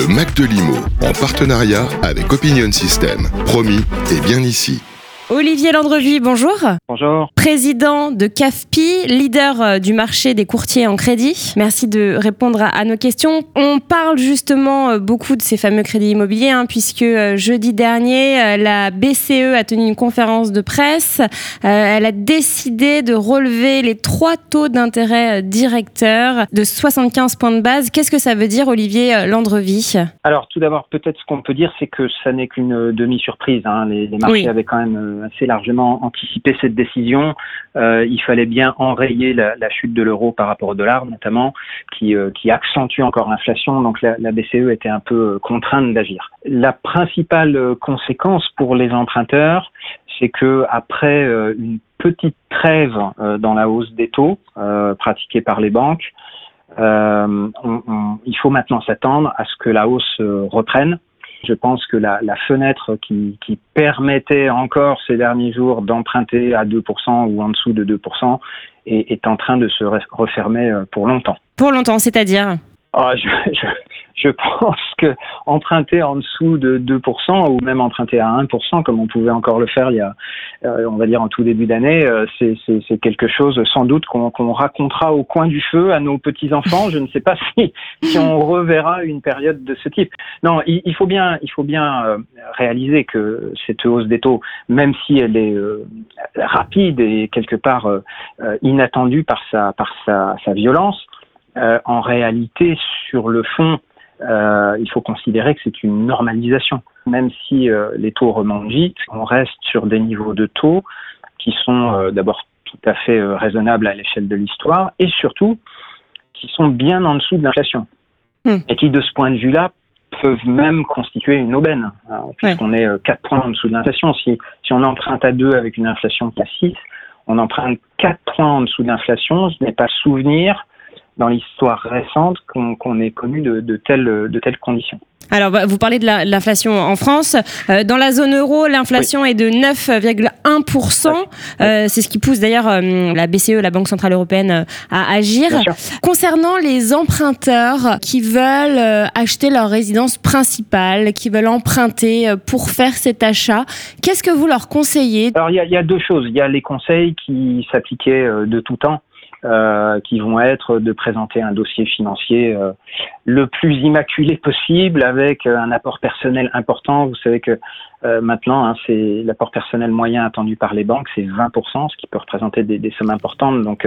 Le Mac de Limo, en partenariat avec Opinion System. Promis, et bien ici. Olivier Landrevie, bonjour. Bonjour. Président de CAFPI, leader euh, du marché des courtiers en crédit. Merci de répondre à, nos questions. On parle justement euh, beaucoup de ces fameux crédits immobiliers, hein, puisque euh, jeudi dernier, la BCE a tenu une conférence de presse. elle a décidé de relever les trois taux d'intérêt directeurs de 75 points de base. Qu'est-ce que ça veut dire, Olivier Landrevie Alors, tout d'abord, peut-être ce qu'on peut dire, c'est que ça n'est qu'une demi-surprise. Hein. Les, marchés avaient quand même assez largement anticipé cette décision. Euh, il fallait bien enrayer la, chute de l'euro par rapport au dollar, notamment, qui, euh, accentue encore l'inflation. Donc la, BCE était un peu euh, contrainte d'agir. La principale conséquence pour les emprunteurs, c'est que après une petite trêve dans la hausse des taux pratiquée par les banques, il faut maintenant s'attendre à ce que la hausse reprenne je pense que la, fenêtre qui, permettait encore ces derniers jours d'emprunter à 2% ou en dessous de 2% est, est en train de se refermer euh, pour longtemps. Pour longtemps, c'est-à-dire? Ah, je, je pense que emprunter en dessous de 2% ou même emprunter à 1%, comme on pouvait encore le faire il y a, euh, on va dire en tout début d'année, euh, c'est quelque chose sans doute qu'on racontera au coin du feu à nos petits enfants. Je ne sais pas si, si on reverra une période de ce type. Non, il, faut bien, il faut bien euh, réaliser que cette hausse des taux, même si elle est rapide et quelque part inattendue par sa par sa, sa violence, en réalité, sur le fond, euh, il faut considérer que c'est une normalisation. Même si euh, les taux remontent vite, on reste sur des niveaux de taux qui sont euh, d'abord tout à fait raisonnables à l'échelle de l'histoire et surtout qui sont bien en dessous de l'inflation. Hmm. Et qui, de ce point de vue-là, peuvent même constituer une aubaine, hein, puisqu'on est 4 points en dessous de l'inflation. Si, si on emprunte à 2 avec une inflation qui 6, on emprunte 4 points en dessous de l'inflation, ce n'est pas souvenir dans l'histoire récente qu'on ait connu de, de, telles, de telles conditions. Alors, bah, vous parlez de l'inflation en France. Euh, dans la zone euro, l'inflation est de 9,1%. Euh, c'est ce qui pousse d'ailleurs euh, la BCE, la Banque Centrale Européenne, à agir. Concernant les emprunteurs qui veulent acheter leur résidence principale, qui veulent emprunter pour faire cet achat, qu'est-ce que vous leur conseillez? Alors, il y, y, a deux choses. Il y a les conseils qui s'appliquaient de tout temps euh, qui vont être de présenter un dossier financier euh, le plus immaculé possible avec euh, un apport personnel important. Vous savez que maintenant, hein, c'est l'apport personnel moyen attendu par les banques, c'est 20%, ce qui peut représenter des, des sommes importantes. Donc,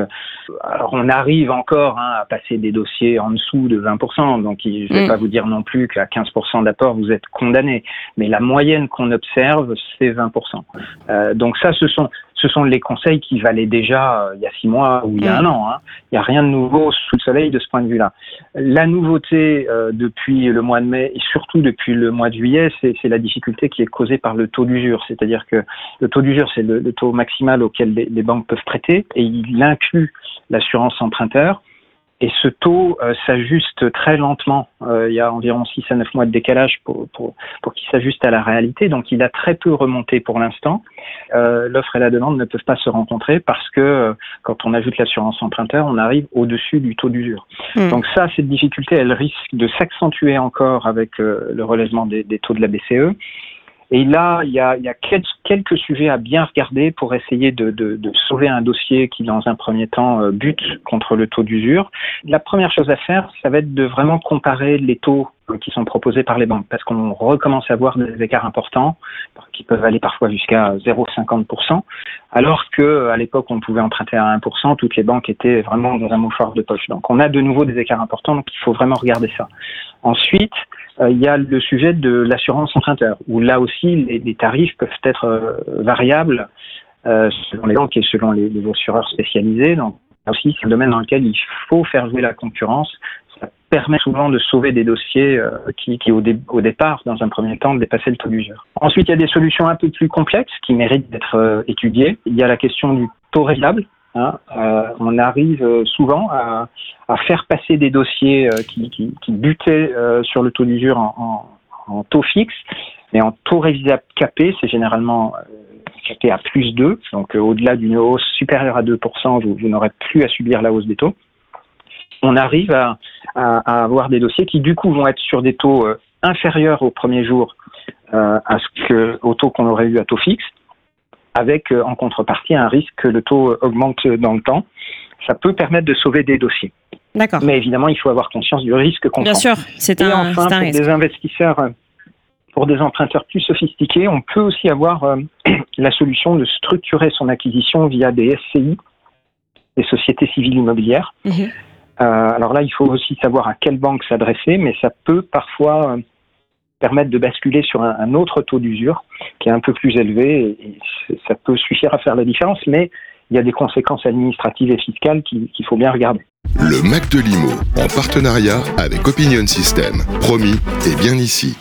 alors on arrive encore hein, à passer des dossiers en dessous de 20%. Donc, je ne vais mm. pas vous dire non plus qu'à 15% d'apport vous êtes condamné, mais la moyenne qu'on observe, c'est 20%. donc ça, ce sont ce sont les conseils qui valaient déjà euh, il y a six mois ou il y a un an. Hein. Il n'y a rien de nouveau sous le soleil de ce point de vue-là. La nouveauté euh, depuis le mois de mai et surtout depuis le mois de juillet, c'est la difficulté qui est causée par le taux d'usure. C'est-à-dire que le taux d'usure, c'est le, taux maximal auquel les, banques peuvent prêter et il inclut l'assurance emprunteur. Et ce taux euh, s'ajuste très lentement. Euh, il y a environ 6 à 9 mois de décalage pour, pour, pour qu'il s'ajuste à la réalité. Donc il a très peu remonté pour l'instant. Euh, L'offre et la demande ne peuvent pas se rencontrer parce que quand on ajoute l'assurance emprunteur, on arrive au-dessus du taux d'usure. Hmm. Donc ça, cette difficulté, elle risque de s'accentuer encore avec le relèvement des, des taux de la BCE. Et là, il y a, quelques sujets à bien regarder pour essayer de, sauver un dossier qui, dans un premier temps, euh, bute contre le taux d'usure. La première chose à faire, ça va être de vraiment comparer les taux euh, qui sont proposés par les banques, parce qu'on recommence à voir des écarts importants qui peuvent aller parfois jusqu'à 0,50%, alors que à l'époque on pouvait emprunter à 1%, toutes les banques étaient vraiment dans un mouchoir de poche. Donc on a de nouveau des écarts importants, donc il faut vraiment regarder ça. Ensuite, il y a le sujet de l'assurance emprunteur, où là aussi les, tarifs peuvent être euh, variables euh, selon les banques et selon les, assureurs spécialisés. Donc là aussi, c'est un domaine dans lequel il faut faire jouer la concurrence. Ça permet souvent de sauver des dossiers qui, qui au, au, départ, dans un premier temps, dépassaient le taux d'usure. Ensuite, il y a des solutions un peu plus complexes qui méritent d'être étudiées. Il y a la question du taux réglable, Hein, euh, on arrive euh, souvent à, faire passer des dossiers euh, qui, butaient sur le taux d'usure en, taux fixe, mais en taux révisable capé, c'est généralement capé à plus 2, donc au-delà d'une hausse supérieure à 2%, vous, vous n'aurez plus à subir la hausse des taux. on arrive à, avoir des dossiers qui du coup vont être sur des taux inférieurs au premier jour au taux qu'on aurait eu à taux fixe, avec euh, en contrepartie un risque que le taux augmente dans le temps. Ça peut permettre de sauver des dossiers. D'accord. Mais évidemment, il faut avoir conscience du risque qu'on Bien sûr, c'est un, Et enfin, un pour des investisseurs, pour des emprunteurs plus sophistiqués, on peut aussi avoir la solution de structurer son acquisition via des SCI, des sociétés civiles immobilières. Mhm. Euh, alors là, il faut aussi savoir à quelle banque s'adresser, mais ça peut parfois euh, permettre de basculer sur un, autre taux d'usure qui est un peu plus élevé et, ça peut suffire à faire la différence, mais il y a des conséquences administratives et fiscales qu'il faut bien regarder. Le Mac de Limo, en partenariat avec Opinion System. Promis, et bien ici.